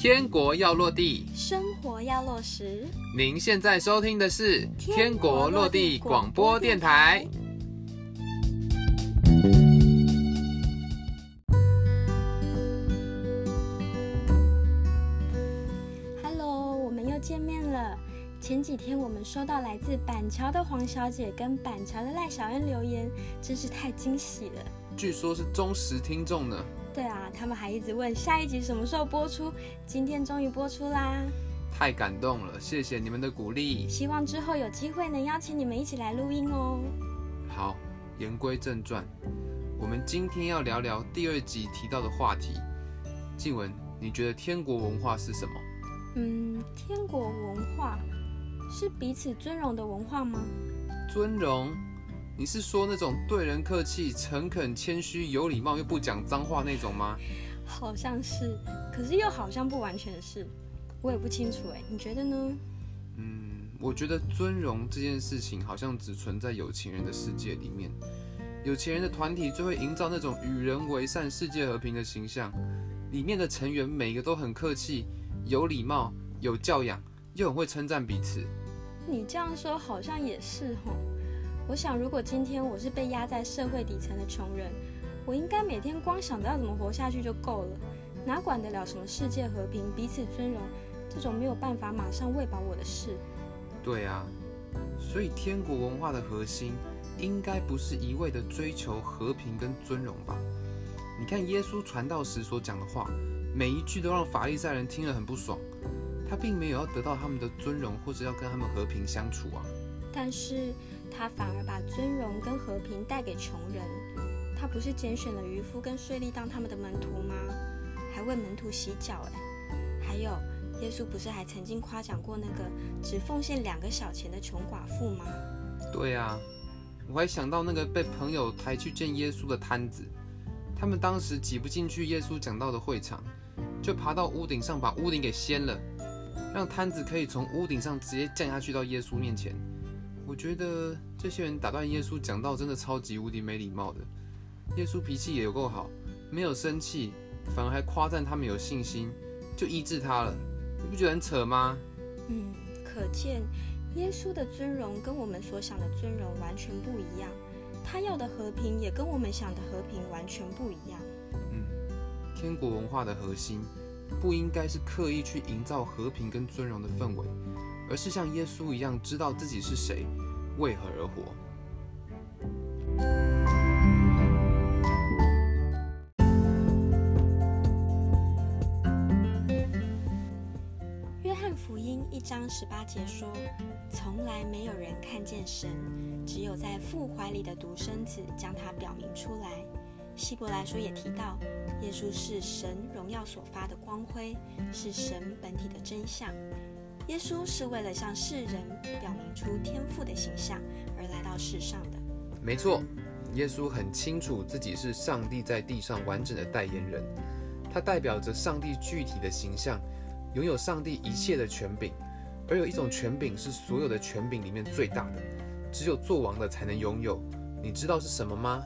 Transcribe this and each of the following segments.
天国要落地，生活要落实。您现在收听的是《天国落地广播电台》。Hello，我们又见面了。前几天我们收到来自板桥的黄小姐跟板桥的赖小恩留言，真是太惊喜了。据说是忠实听众呢。对啊，他们还一直问下一集什么时候播出，今天终于播出啦！太感动了，谢谢你们的鼓励。希望之后有机会能邀请你们一起来录音哦。好，言归正传，我们今天要聊聊第二集提到的话题。静文，你觉得天国文化是什么？嗯，天国文化是彼此尊荣的文化吗？尊荣？你是说那种对人客气、诚恳、谦虚、有礼貌又不讲脏话那种吗？好像是，可是又好像不完全是，我也不清楚哎，你觉得呢？嗯，我觉得尊荣这件事情好像只存在有钱人的世界里面，有钱人的团体就会营造那种与人为善、世界和平的形象，里面的成员每个都很客气、有礼貌、有教养，又很会称赞彼此。你这样说好像也是吼。我想，如果今天我是被压在社会底层的穷人，我应该每天光想着要怎么活下去就够了，哪管得了什么世界和平、彼此尊荣这种没有办法马上喂饱我的事。对啊，所以天国文化的核心应该不是一味的追求和平跟尊荣吧？你看耶稣传道时所讲的话，每一句都让法利赛人听了很不爽。他并没有要得到他们的尊荣，或者要跟他们和平相处啊。但是他反而把尊荣跟和平带给穷人。他不是拣选了渔夫跟税吏当他们的门徒吗？还为门徒洗脚哎。还有，耶稣不是还曾经夸奖过那个只奉献两个小钱的穷寡妇吗？对啊，我还想到那个被朋友抬去见耶稣的摊子，他们当时挤不进去耶稣讲道的会场，就爬到屋顶上把屋顶给掀了，让摊子可以从屋顶上直接降下去到耶稣面前。我觉得这些人打断耶稣讲道真的超级无敌没礼貌的。耶稣脾气也有够好，没有生气，反而还夸赞他们有信心，就医治他了。你不觉得很扯吗？嗯，可见耶稣的尊荣跟我们所想的尊荣完全不一样，他要的和平也跟我们想的和平完全不一样。嗯，天国文化的核心不应该是刻意去营造和平跟尊荣的氛围，而是像耶稣一样知道自己是谁，为何而活。约翰福音一章十八节说：“从来没有人看见神，只有在父怀里的独生子将他表明出来。”希伯来书也提到，耶稣是神荣耀所发的光辉，是神本体的真相。耶稣是为了向世人表明出天父的形象而来到世上的。没错，耶稣很清楚自己是上帝在地上完整的代言人，他代表着上帝具体的形象，拥有上帝一切的权柄。而有一种权柄是所有的权柄里面最大的，只有做王的才能拥有。你知道是什么吗？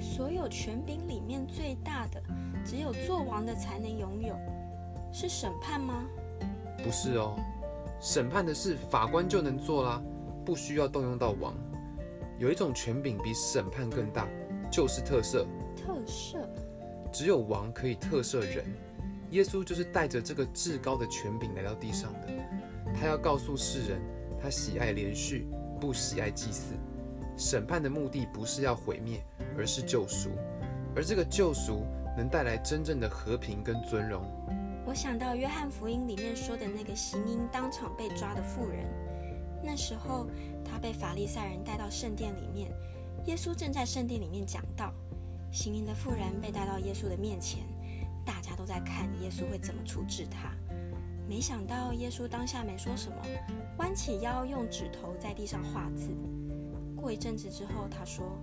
所有权柄里面最大的，只有做王的才能拥有，是审判吗？不是哦，审判的事法官就能做啦，不需要动用到王。有一种权柄比审判更大，就是特赦。特赦，只有王可以特赦人，耶稣就是带着这个至高的权柄来到地上的。他要告诉世人，他喜爱连续，不喜爱祭祀。审判的目的不是要毁灭，而是救赎。而这个救赎能带来真正的和平跟尊荣。我想到约翰福音里面说的那个行淫当场被抓的妇人，那时候他被法利赛人带到圣殿里面，耶稣正在圣殿里面讲道，行淫的妇人被带到耶稣的面前，大家都在看耶稣会怎么处置他。没想到耶稣当下没说什么，弯起腰用指头在地上画字。过一阵子之后，他说：“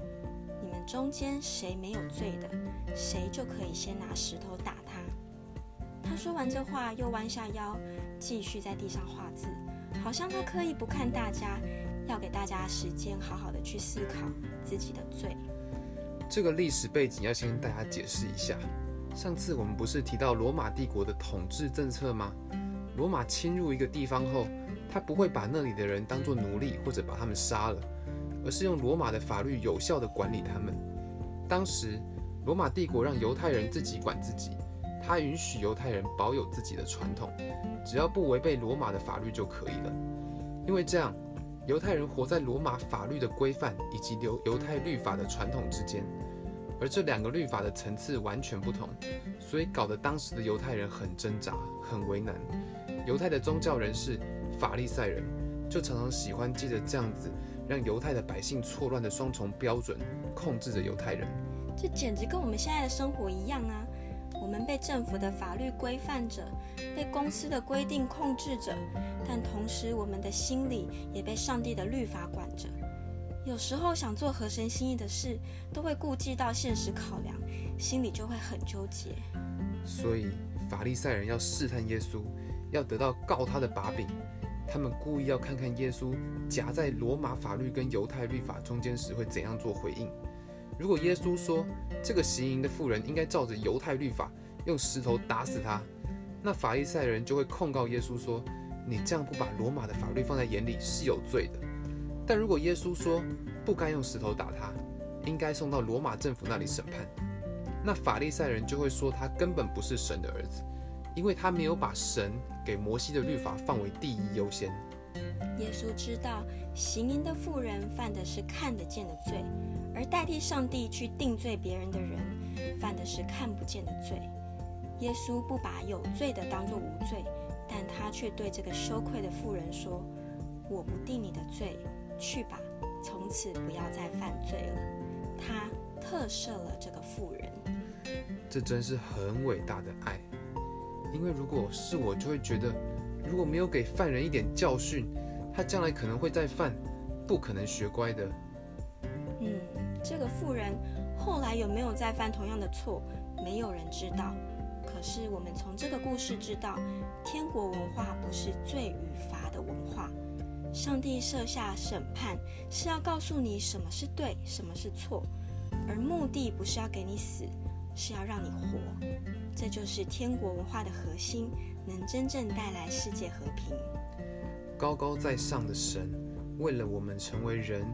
你们中间谁没有罪的，谁就可以先拿石头打他。”说完这话，又弯下腰，继续在地上画字，好像他刻意不看大家，要给大家时间好好的去思考自己的罪。这个历史背景要先跟大家解释一下。上次我们不是提到罗马帝国的统治政策吗？罗马侵入一个地方后，他不会把那里的人当作奴隶或者把他们杀了，而是用罗马的法律有效地管理他们。当时，罗马帝国让犹太人自己管自己，他允许犹太人保有自己的传统，只要不违背罗马的法律就可以了。因为这样，犹太人活在罗马法律的规范以及犹犹太律法的传统之间，而这两个律法的层次完全不同，所以搞得当时的犹太人很挣扎、很为难。犹太的宗教人士法利赛人就常常喜欢借着这样子让犹太的百姓错乱的双重标准，控制着犹太人。这简直跟我们现在的生活一样啊！我们被政府的法律规范着，被公司的规定控制着，但同时我们的心里也被上帝的律法管着。有时候想做合神心意的事，都会顾忌到现实考量，心里就会很纠结。所以法利赛人要试探耶稣，要得到告他的把柄。他们故意要看看耶稣夹在罗马法律跟犹太律法中间时会怎样做回应。如果耶稣说这个行淫的妇人应该照着犹太律法用石头打死他，那法利赛人就会控告耶稣说：“你这样不把罗马的法律放在眼里是有罪的。”但如果耶稣说不该用石头打他，应该送到罗马政府那里审判，那法利赛人就会说他根本不是神的儿子，因为他没有把神给摩西的律法放为第一优先。耶稣知道行淫的妇人犯的是看得见的罪。而代替上帝去定罪别人的人，犯的是看不见的罪。耶稣不把有罪的当作无罪，但他却对这个羞愧的妇人说：“我不定你的罪，去吧，从此不要再犯罪了。”他特赦了这个妇人。这真是很伟大的爱，因为如果是我，就会觉得，如果没有给犯人一点教训，他将来可能会再犯，不可能学乖的。嗯，这个妇人后来有没有再犯同样的错，没有人知道。可是我们从这个故事知道，天国文化不是罪与罚的文化。上帝设下审判，是要告诉你什么是对，什么是错，而目的不是要给你死，是要让你活。这就是天国文化的核心，能真正带来世界和平。高高在上的神，为了我们成为人。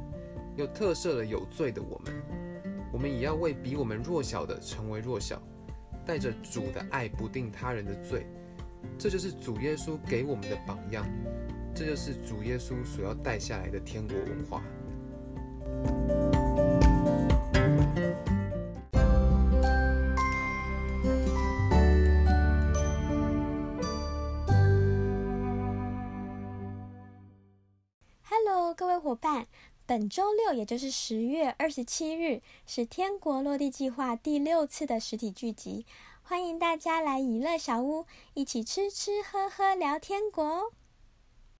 又特赦了有罪的我们，我们也要为比我们弱小的成为弱小，带着主的爱不定他人的罪，这就是主耶稣给我们的榜样，这就是主耶稣所要带下来的天国文化。各位伙伴。本周六，也就是十月二十七日，是天国落地计划第六次的实体聚集，欢迎大家来以乐小屋，一起吃吃喝喝聊天国哦。